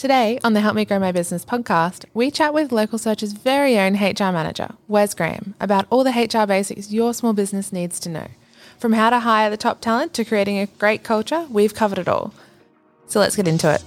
Today on the Help Me Grow My Business podcast, we chat with Localsearch's very own HR manager, Wes Graham, about all the HR basics your small business needs to know. From how to hire the top talent to creating a great culture, we've covered it all. So let's get into it.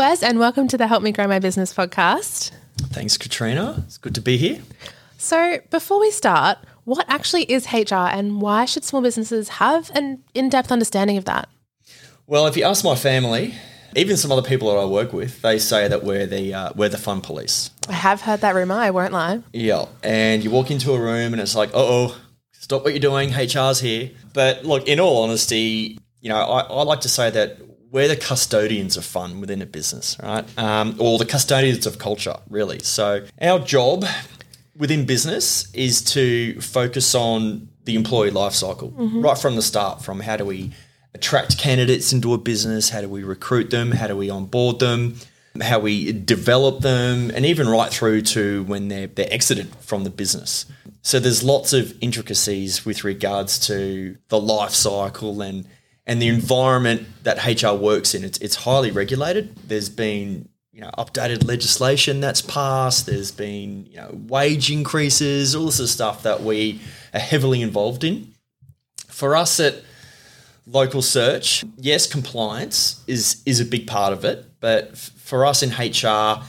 Wes, and welcome to the Help Me Grow My Business podcast. Thanks, Katrina. It's good to be here. So, before we start, what actually is HR and why should small businesses have an in depth understanding of that? Well, if you ask my family, even some other people that I work with, they say that we're the uh, we're the fun police. I have heard that rumor. I won't lie. Yeah, and you walk into a room and it's like, oh, stop what you're doing. HR's here. But look, in all honesty, you know, I, I like to say that we're the custodians of fun within a business, right? Um, or the custodians of culture, really. So our job within business is to focus on the employee life cycle mm-hmm. right from the start. From how do we attract candidates into a business? How do we recruit them? How do we onboard them? How we develop them, and even right through to when they're they're exited from the business. So there's lots of intricacies with regards to the life cycle and and the environment that HR works in. It's it's highly regulated. There's been you know updated legislation that's passed. There's been you know wage increases, all this stuff that we are heavily involved in. For us at Localsearch, yes, compliance is is a big part of it, but for us in HR,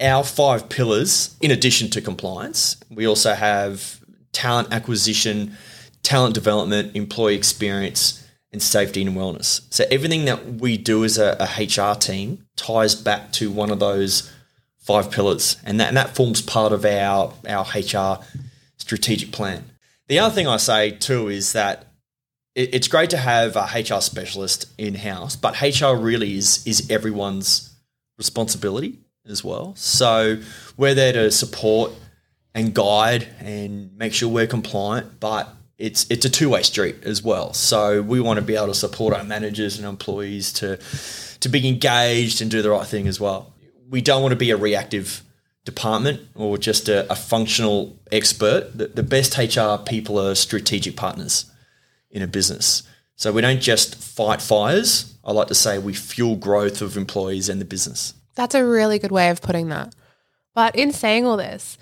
our five pillars, in addition to compliance, we also have talent acquisition, talent development, employee experience, and safety and wellness. So everything that we do as a, a, HR team ties back to one of those five pillars, and that and that forms part of our our HR strategic plan. The other thing I say too is that it, it's great to have a HR specialist in house, but HR really is is everyone's responsibility as well. So we're there to support and guide and make sure we're compliant, but it's it's a two way street as well. So we want to be able to support our managers and employees to to be engaged and do the right thing as well. We don't want to be a reactive department or just a, a functional expert. The, the best HR people are strategic partners in a business. So we don't just fight fires. I like to say we fuel growth of employees and the business. That's a really good way of putting that. But in saying all this,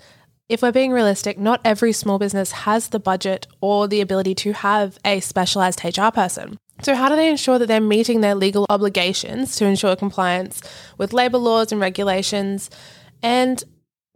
if we're being realistic, not every small business has the budget or the ability to have a specialized HR person. So, how do they ensure that they're meeting their legal obligations to ensure compliance with labour laws and regulations? And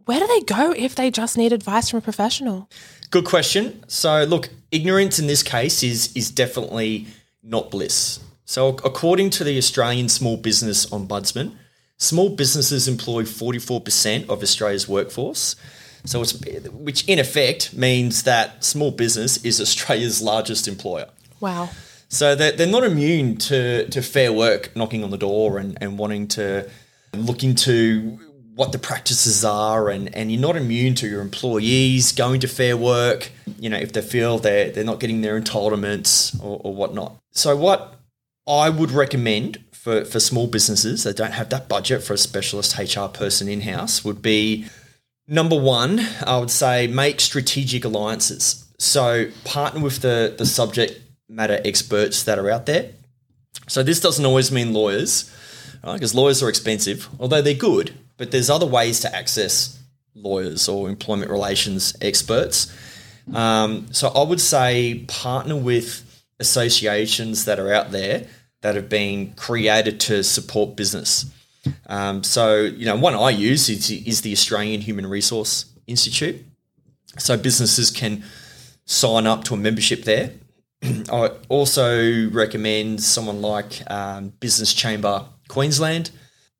where do they go if they just need advice from a professional? Good question. So, look, ignorance in this case is is definitely not bliss. So, according to the Australian Small Business Ombudsman, small businesses employ 44% of Australia's workforce. So it's which in effect means that small business is Australia's largest employer. Wow. So they're, they're not immune to, to fair work knocking on the door and, and wanting to look into what the practices are and, and you're not immune to your employees going to fair work, you know, if they feel they're, they're not getting their entitlements or, or whatnot. So what I would recommend for, for small businesses that don't have that budget for a specialist HR person in-house would be Number one, I would say make strategic alliances. So partner with the, the subject matter experts that are out there. So this doesn't always mean lawyers, right? Because lawyers are expensive, although they're good, but there's other ways to access lawyers or employment relations experts. Um, so I would say partner with associations that are out there that have been created to support business. Um, so, you know, one I use is, is the Australian Human Resource Institute. So businesses can sign up to a membership there. I also recommend someone like um, Business Chamber Queensland,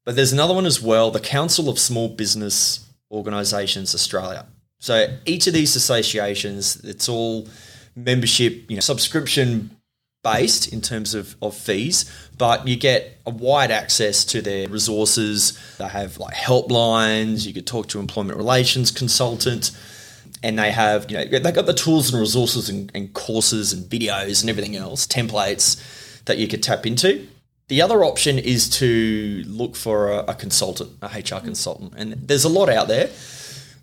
but there's another one as well, the Council of Small Business Organisations Australia. So each of these associations, it's all membership, you know, subscription based in terms of, of fees, but you get a wide access to their resources. They have like helplines, you could talk to employment relations consultant, and they have, you know, they've got the tools and resources and, and courses and videos and everything else, templates that you could tap into. The other option is to look for a, a consultant, a HR consultant. And there's a lot out there,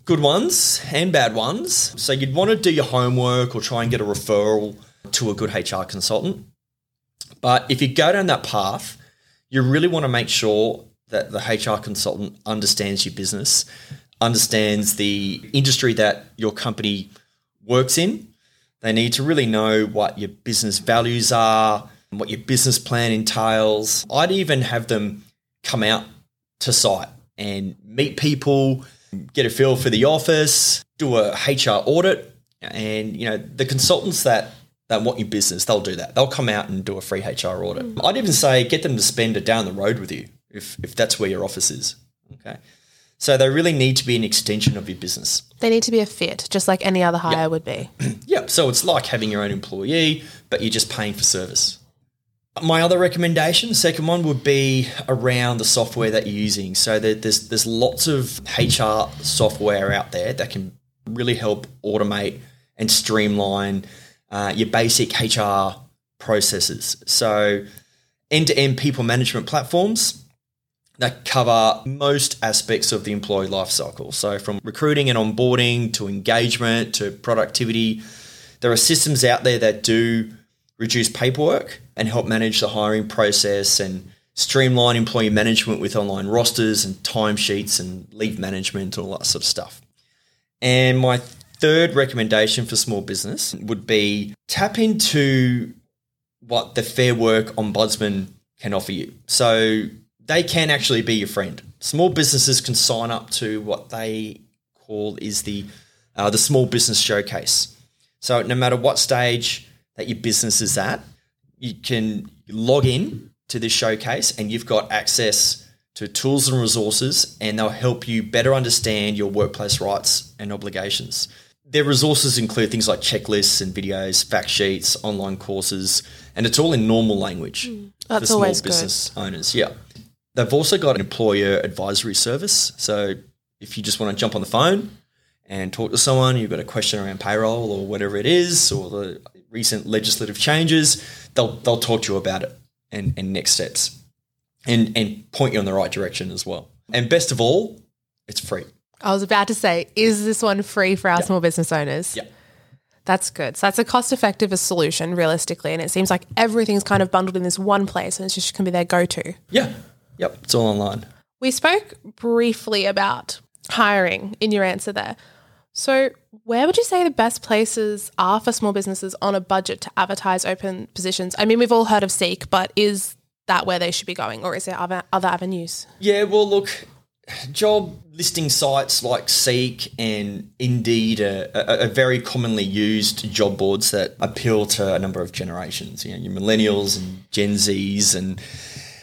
good ones and bad ones. So you'd want to do your homework or try and get a referral to a good HR consultant. But if you go down that path, you really want to make sure that the HR consultant understands your business, understands the industry that your company works in. They need to really know what your business values are, what your business plan entails. I'd even have them come out to site and meet people, get a feel for the office, do a HR audit. And, you know, the consultants that that want your business, they'll do that. They'll come out and do a free HR audit. Mm. I'd even say get them to spend it down the road with you if, if that's where your office is. Okay. So they really need to be an extension of your business. They need to be a fit, just like any other hire would be. Yep. So it's like having your own employee, but you're just paying for service. My other recommendation, the second one, would be around the software that you're using. So there's there's lots of HR software out there that can really help automate and streamline uh, your basic HR processes. So end to end people management platforms that cover most aspects of the employee life cycle. So from recruiting and onboarding to engagement to productivity, there are systems out there that do reduce paperwork and help manage the hiring process and streamline employee management with online rosters and timesheets and leave management and all that sort of stuff. And my third recommendation for small business would be tap into what the Fair Work Ombudsman can offer you. So they can actually be your friend. Small businesses can sign up to what they call is the uh, the Small Business Showcase. So no matter what stage that your business is at, you can log in to this showcase and you've got access to tools and resources and they'll help you better understand your workplace rights and obligations. Their resources include things like checklists and videos, fact sheets, online courses, and it's all in normal language mm. That's for small always good. business owners. Yeah. They've also got an employer advisory service. So if you just want to jump on the phone and talk to someone, you've got a question around payroll or whatever it is, or the recent legislative changes, they'll they'll talk to you about it and, and next steps. And and point you in the right direction as well. And best of all, it's free. I was about to say, is this one free for our small business owners? Yeah. That's good. So that's a cost effective solution realistically. And it seems like everything's kind of bundled in this one place and it's just going to be their go to. Yeah. Yep. It's all online. We spoke briefly about hiring in your answer there. So, where would you say the best places are for small businesses on a budget to advertise open positions? I mean, we've all heard of Seek, but is that where they should be going, or is there other other avenues? Yeah, well, look, job listing sites like Seek and Indeed are, are, are very commonly used job boards that appeal to a number of generations. You know, your millennials and Gen Zs and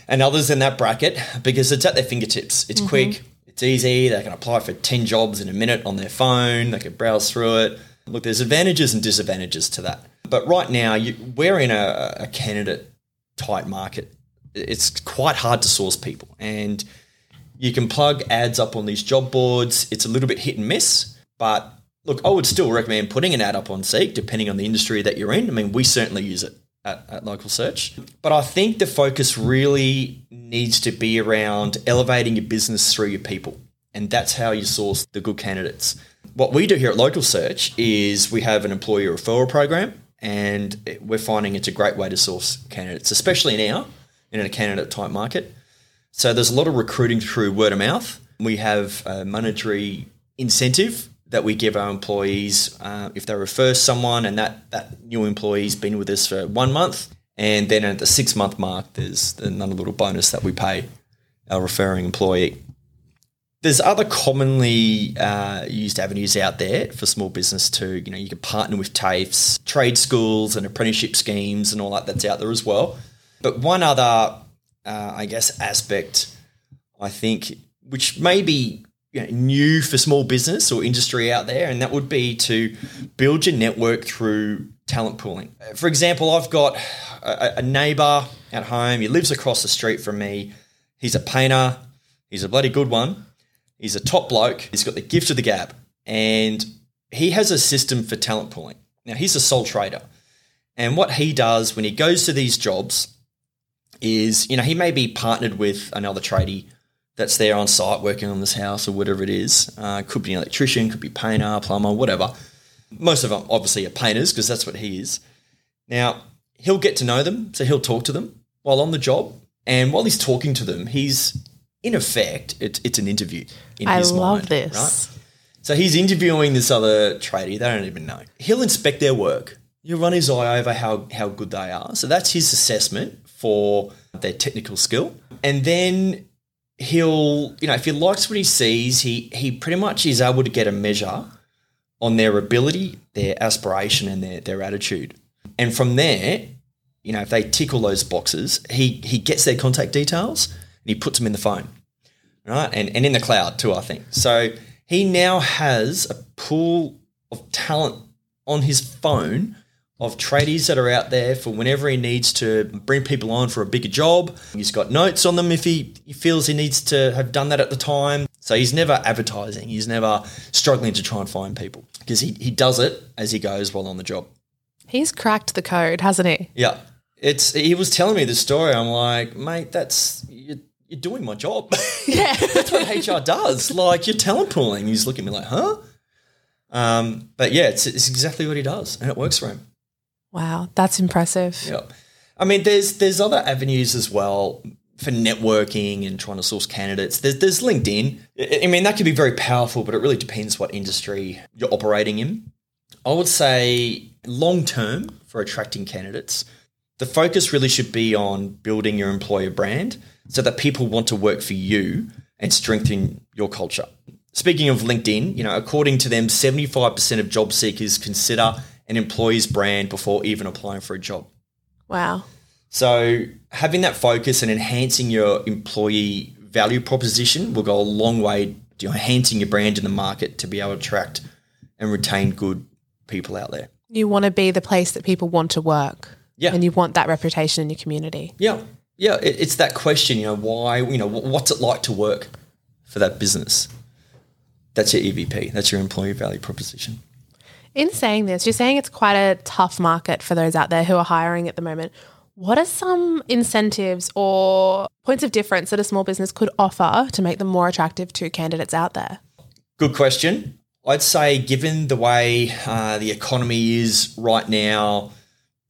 and others in that bracket because it's at their fingertips. It's mm-hmm. quick, it's easy. They can apply for ten jobs in a minute on their phone. They can browse through it. Look, there's advantages and disadvantages to that. But right now, you, we're in a, a candidate tight market. It's quite hard to source people and you can plug ads up on these job boards. It's a little bit hit and miss, but look, I would still recommend putting an ad up on Seek, depending on the industry that you're in. I mean, we certainly use it at, at Localsearch, but I think the focus really needs to be around elevating your business through your people, and that's how you source the good candidates. What we do here at Localsearch is we have an employee referral program, and we're finding it's a great way to source candidates, especially now in a candidate type market. So there's a lot of recruiting through word of mouth. We have a monetary incentive that we give our employees uh, if they refer someone and that, that new employee's been with us for one month. And then at the six month mark, there's another little bonus that we pay our referring employee. There's other commonly uh, used avenues out there for small business too. You know, you can partner with TAFEs, trade schools, and apprenticeship schemes, and all that that's out there as well. But one other, uh, I guess, aspect I think, which may be you know, new for small business or industry out there, and that would be to build your network through talent pooling. For example, I've got a, a neighbor at home. He lives across the street from me. He's a painter. He's a bloody good one. He's a top bloke. He's got the gift of the gab, and he has a system for talent pooling. Now he's a sole trader, and what he does when he goes to these jobs is, you know, he may be partnered with another tradie that's there on site working on this house or whatever it is. Uh, could be an electrician, could be painter, plumber, whatever. Most of them obviously are painters because that's what he is. Now, he'll get to know them, so he'll talk to them while on the job. And while he's talking to them, he's in effect, it, it's an interview in I his love mind, this. right? So he's interviewing this other tradie. They don't even know. He'll inspect their work. He'll run his eye over how, how good they are. So that's his assessment for their technical skill. And then he'll, you know, if he likes what he sees, he he pretty much is able to get a measure on their ability, their aspiration, and their their attitude. And from there, you know, if they tick all those boxes, he he gets their contact details and he puts them in the phone, right? And and in the cloud too, I think. So he now has a pool of talent on his phone of tradies that are out there for whenever he needs to bring people on for a bigger job. He's got notes on them if he, he feels he needs to have done that at the time. So he's never advertising. He's never struggling to try and find people because he, he does it as he goes while on the job. He's cracked the code, hasn't he? Yeah. It's he was telling me the story. I'm like, mate, that's you're, you're doing my job. Yeah. that's what HR does. Like you're talent pooling. He's looking at me like, huh? Um, but yeah, it's, it's exactly what he does, and it works for him. Wow, that's impressive. Yeah. I mean, there's there's other avenues as well for networking and trying to source candidates. There's, there's LinkedIn. I mean, that can be very powerful, but it really depends what industry you're operating in. I would say long term for attracting candidates, the focus really should be on building your employer brand so that people want to work for you and strengthen your culture. Speaking of LinkedIn, you know, according to them, 75% of job seekers consider an employee's brand before even applying for a job. Wow. So having that focus and enhancing your employee value proposition will go a long way to enhancing your brand in the market to be able to attract and retain good people out there. You want to be the place that people want to work. Yeah. And you want that reputation in your community. Yeah, yeah. It, it's that question, you know, why? You know, what's it like to work for that business? That's your EVP. That's your employee value proposition. In saying this, you're saying it's quite a tough market for those out there who are hiring at the moment. What are some incentives or points of difference that a small business could offer to make them more attractive to candidates out there? Good question. I'd say, given the way uh, the economy is right now,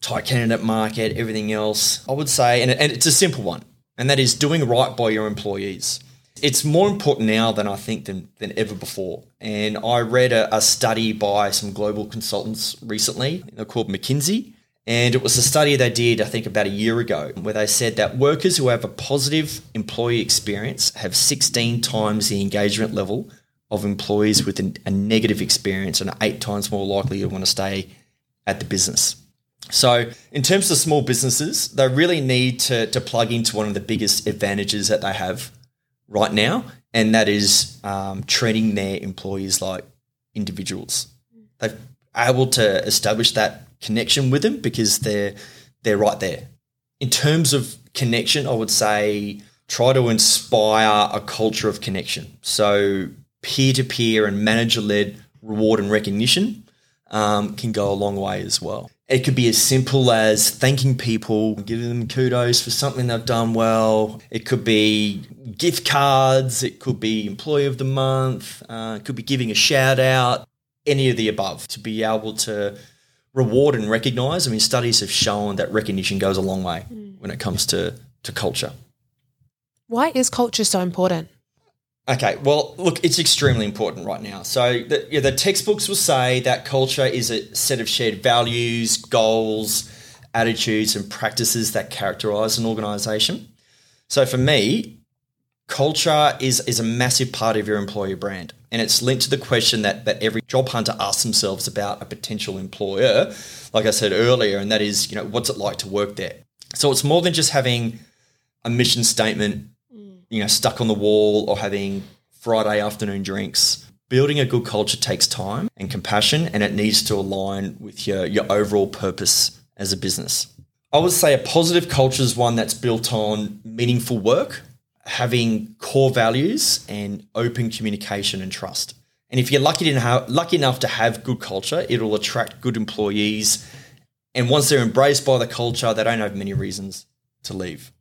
tight candidate market, everything else, I would say, and, and it's a simple one, and that is doing right by your employees. It's more important now than I think than, than ever before. And I read a, a study by some global consultants recently. They're called McKinsey. And it was a study they did, I think, about a year ago, where they said that workers who have a positive employee experience have 16 times the engagement level of employees with an, a negative experience and are eight times more likely to want to stay at the business. So, in terms of small businesses, they really need to, to plug into one of the biggest advantages that they have right now, and that is um, treating their employees like individuals. They're able to establish that connection with them because they're they're right there. In terms of connection, I would say try to inspire a culture of connection. So peer to peer and manager led reward and recognition um, can go a long way as well. It could be as simple as thanking people, giving them kudos for something they've done well. It could be gift cards. It could be employee of the month. Uh, it could be giving a shout out. Any of the above to be able to reward and recognize. I mean, studies have shown that recognition goes a long way when it comes to to culture. Why is culture so important? Okay, well, look, it's extremely important right now. So, the, yeah, the textbooks will say that culture is a set of shared values, goals, attitudes, and practices that characterize an organization. So, for me, culture is, is a massive part of your employer brand. And it's linked to the question that, that every job hunter asks themselves about a potential employer, like I said earlier, and that is, you know, what's it like to work there? So, it's more than just having a mission statement you know, stuck on the wall or having Friday afternoon drinks. Building a good culture takes time and compassion, and it needs to align with your, your overall purpose as a business. I would say a positive culture is one that's built on meaningful work, having core values, and open communication and trust. And if you're lucky, have, lucky enough to have good culture, it'll attract good employees. And once they're embraced by the culture, they don't have many reasons to leave.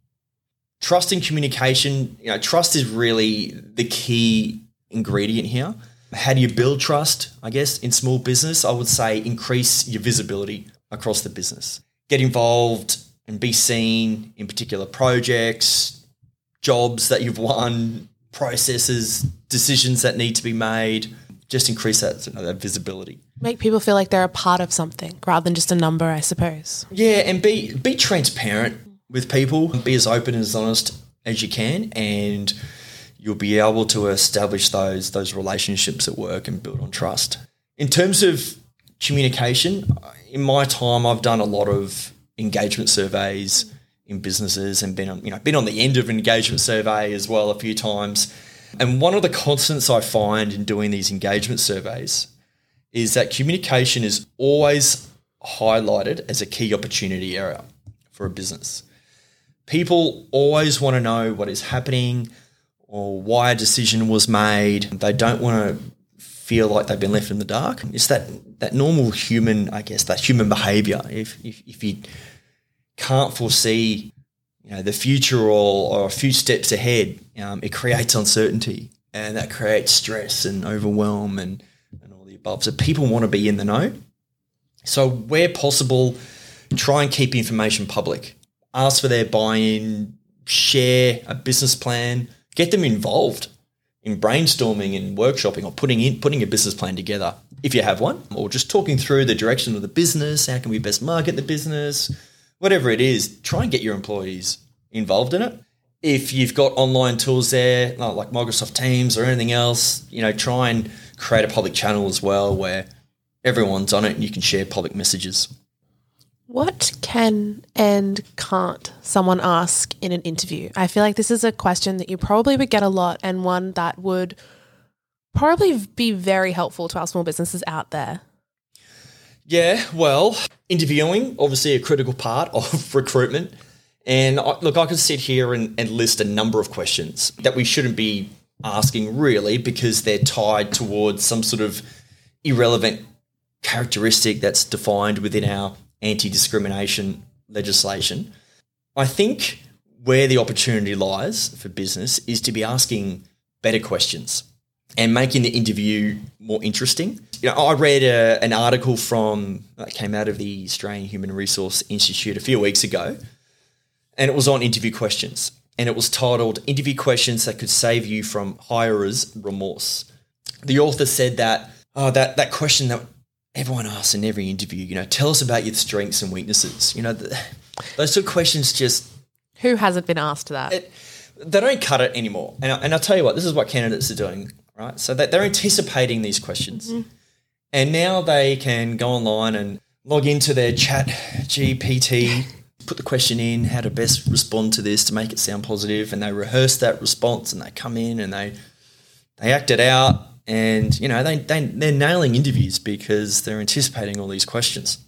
Trust and communication, you know, trust is really the key ingredient here. How do you build trust? I guess in small business, I would say increase your visibility across the business. Get involved and be seen in particular projects, jobs that you've won, processes, decisions that need to be made. Just increase that, you know, that visibility. Make people feel like they're a part of something rather than just a number, I suppose. Yeah, and be be transparent with people. Be as open and as honest as you can, and you'll be able to establish those those relationships at work and build on trust. In terms of communication, in my time, I've done a lot of engagement surveys in businesses and been on, you know been on the end of an engagement survey as well a few times. And one of the constants I find in doing these engagement surveys is that communication is always highlighted as a key opportunity area for a business. People always want to know what is happening or why a decision was made. They don't want to feel like they've been left in the dark. It's that that normal human, I guess, that human behavior. If if, if you can't foresee, you know, the future or, or a few steps ahead, um, it creates uncertainty, and that creates stress and overwhelm and and all the above. So people want to be in the know. So where possible, try and keep information public. Ask for their buy-in. Share a business plan. Get them involved in brainstorming and workshopping or putting in putting a business plan together if you have one, or just talking through the direction of the business. How can we best market the business? Whatever it is, try and get your employees involved in it. If you've got online tools there, like Microsoft Teams or anything else, you know, try and create a public channel as well where everyone's on it and you can share public messages. What can and can't someone ask in an interview? I feel like this is a question that you probably would get a lot and one that would probably be very helpful to our small businesses out there. Yeah, well, interviewing, obviously a critical part of recruitment. And I, look, I could sit here and, and list a number of questions that we shouldn't be asking really because they're tied towards some sort of irrelevant characteristic that's defined within our anti discrimination legislation. I think where the opportunity lies for business is to be asking better questions and making the interview more interesting. You know, I read a, an article from that came out of the Australian Human Resource Institute a few weeks ago, and it was on interview questions. And it was titled Interview Questions That Could Save You from Hirers' Remorse. The author said that oh, that, that question that everyone asks in every interview, you know, tell us about your strengths and weaknesses. You know, the, those two questions just. Who hasn't been asked that? It, they don't cut it anymore. And, I, and I'll tell you what, this is what candidates are doing, right? So that they're anticipating these questions. Mm-hmm. And now they can go online and log into their ChatGPT, put the question in, how to best respond to this to make it sound positive, and they rehearse that response and they come in and they they act it out and you know they, they they're nailing interviews because they're anticipating all these questions.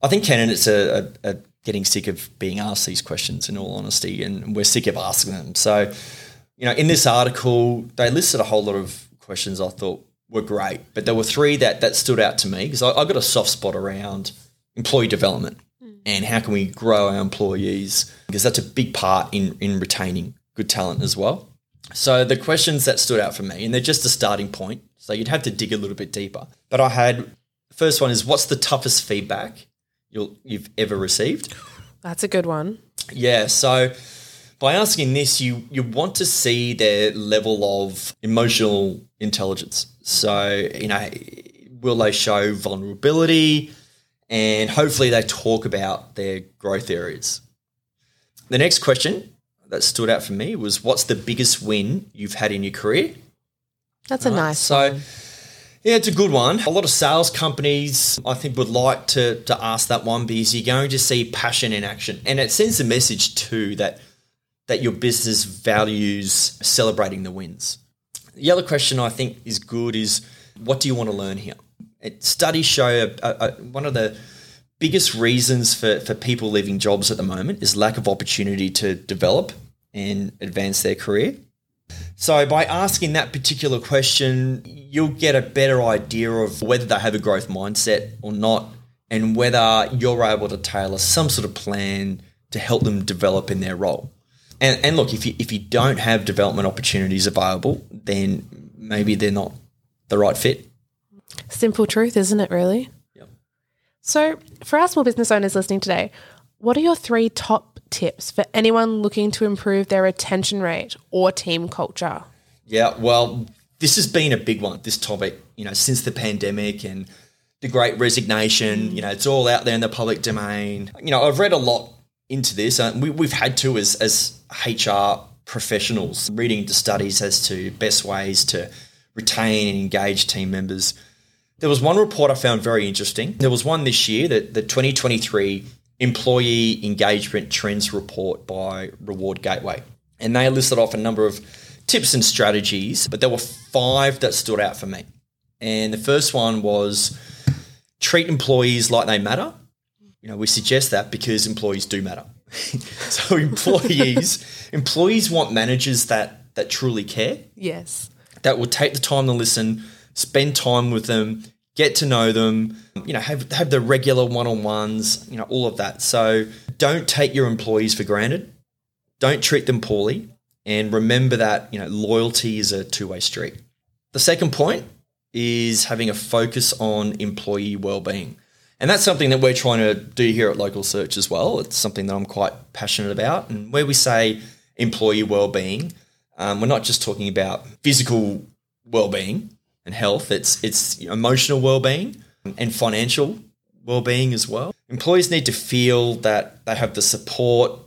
I think candidates are, are, are, getting sick of being asked these questions. In all honesty, and we're sick of asking them. So, you know, in this article, they listed a whole lot of questions I thought were great, but there were three that that stood out to me because I, I got a soft spot around employee development mm. and how can we grow our employees because that's a big part in in retaining good talent as well. So the questions that stood out for me, and they're just a starting point, so you'd have to dig a little bit deeper. But I had first one is what's the toughest feedback you'll you've ever received? That's a good one. Yeah. So by asking this, you you want to see their level of emotional intelligence. So you know, will they show vulnerability, and hopefully they talk about their growth areas. The next question that stood out for me was what's the biggest win you've had in your career? That's a nice so, one. Yeah, it's a good one. A lot of sales companies, I think, would like to, to ask that one because you're going to see passion in action. And it sends a message too that that your business values celebrating the wins. The other question I think is good is what do you want to learn here? It, studies show a, a, one of the biggest reasons for, for people leaving jobs at the moment is lack of opportunity to develop and advance their career. So, by asking that particular question, you'll get a better idea of whether they have a growth mindset or not, and whether you're able to tailor some sort of plan to help them develop in their role. And, and look, if you if you don't have development opportunities available, then maybe they're not the right fit. Simple truth, isn't it, really? So, for our small business owners listening today, what are your three top tips for anyone looking to improve their retention rate or team culture? Yeah, well, this has been a big one, this topic, you know, since the pandemic and the great resignation. You know, it's all out there in the public domain. You know, I've read a lot into this. and we, we've had to as, as HR professionals, reading into studies as to best ways to retain and engage team members. There was one report I found very interesting. There was one this year that the 2023 Employee Engagement Trends Report by Reward Gateway. And they listed off a number of tips and strategies, but there were five that stood out for me. And the first one was treat employees like they matter. You know, we suggest that because employees do matter. so employees employees want managers that that truly care, Yes. that will take the time to listen, spend time with them, get to know them, you know, have have the regular one-on-ones, you know, all of that. So don't take your employees for granted. Don't treat them poorly and remember that, you know, loyalty is a two-way street. The second point is having a focus on employee well-being. And that's something that we're trying to do here at Localsearch as well. It's something that I'm quite passionate about. And where we say employee well-being, um, we're not just talking about physical well-being and health. It's it's emotional well-being and financial well-being as well. Employees need to feel that they have the support,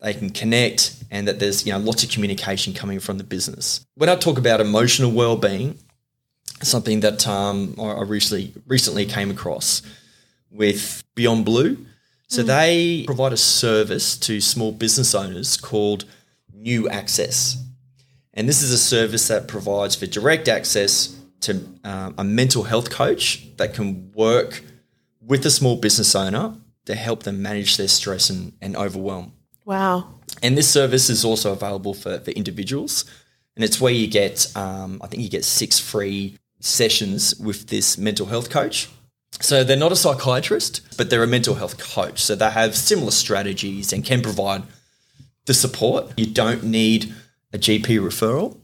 they can connect, and that there's you know lots of communication coming from the business. When I talk about emotional well-being, something that um, I I recently recently came across with Beyond Blue. So they provide a service to small business owners called NewAccess. And this is a service that provides for direct access to um, a mental health coach that can work with a small business owner to help them manage their stress and, and overwhelm. Wow. And this service is also available for, for individuals. And it's where you get, um, I think you get six free sessions with this mental health coach. So they're not a psychiatrist, but they're a mental health coach. So they have similar strategies and can provide the support. You don't need a GP referral.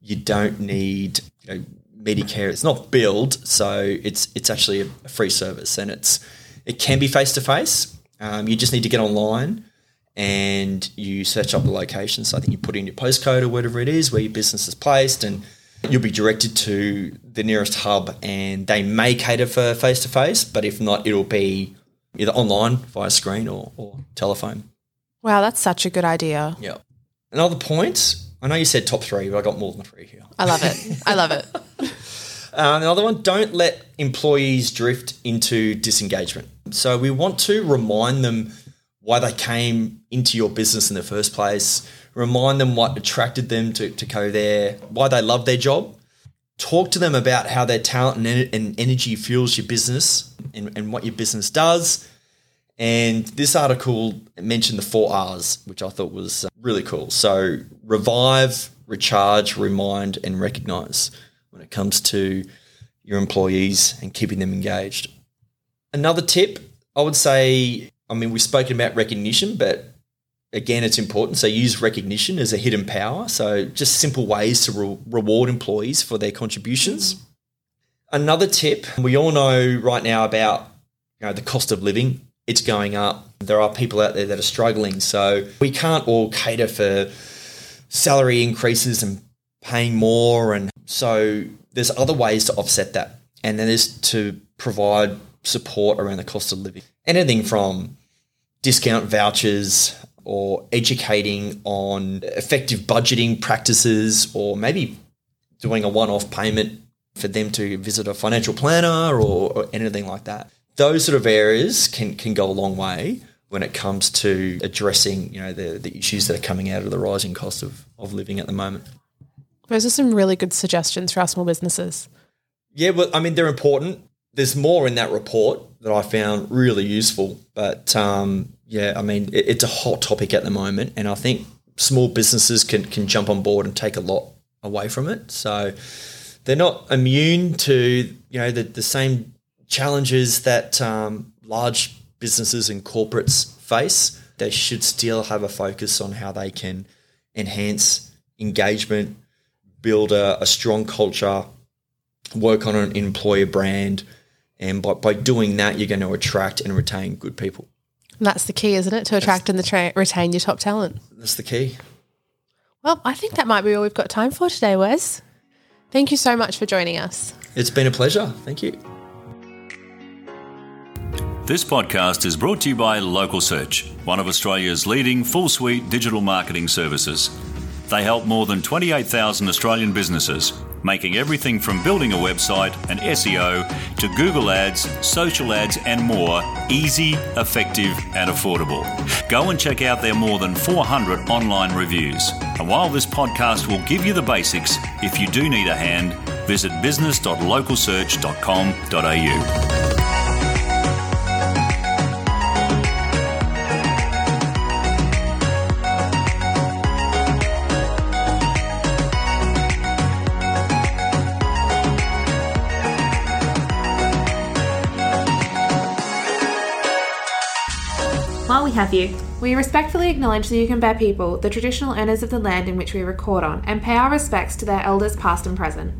You don't need you know, Medicare. It's not billed, so it's it's actually a free service, and it's it can be face to face. You just need to get online and you search up the location. So I think you put in your postcode or whatever it is where your business is placed, and you'll be directed to the nearest hub. And they may cater for face to face, but if not, it'll be either online via screen or, or telephone. Wow, that's such a good idea. Yeah. Another point. I know you said top three, but I got more than three here. I love it. I love it. Uh, another one, don't let employees drift into disengagement. So we want to remind them why they came into your business in the first place, remind them what attracted them to, to go there, why they love their job. Talk to them about how their talent and, and energy fuels your business and, and what your business does. And this article mentioned the four R's, which I thought was uh, really cool. So revive, recharge, remind, and recognize when it comes to your employees and keeping them engaged. Another tip, I would say, I mean, we've spoken about recognition, but again, it's important. So use recognition as a hidden power. So just simple ways to re- reward employees for their contributions. Another tip, we all know right now about you know the cost of living. It's going up. There are people out there that are struggling. So we can't all cater for salary increases and paying more. And so there's other ways to offset that. And then there's to provide support around the cost of living. Anything from discount vouchers or educating on effective budgeting practices or maybe doing a one-off payment for them to visit a financial planner or, or anything like that. Those sort of areas can can go a long way when it comes to addressing, you know, the, the issues that are coming out of the rising cost of, of living at the moment. Those are some really good suggestions for our small businesses. Yeah, well, I mean, they're important. There's more in that report that I found really useful. But um, yeah, I mean, it, it's a hot topic at the moment. And I think small businesses can, can jump on board and take a lot away from it. So they're not immune to, you know, the, the same challenges that um, large businesses and corporates face. they should still have a focus on how they can enhance engagement, build a, a strong culture, work on an employer brand. And by, by doing that, you're going to attract and retain good people. And that's the key, isn't it? To attract and the tra- retain your top talent. That's the key. Well, I think that might be all we've got time for today, Wes. Thank you so much for joining us. It's been a pleasure. Thank you. This podcast is brought to you by Localsearch, one of Australia's leading full suite digital marketing services. They help more than 28,000 Australian businesses, making everything from building a website and SEO to Google Ads, social ads, and more easy, effective, and affordable. Go and check out their more than 400 online reviews. And while this podcast will give you the basics, if you do need a hand, visit business.localsearch.com.au. have you, we respectfully acknowledge the Yugambeh people, the traditional owners of the land in which we record on, and pay our respects to their elders past and present.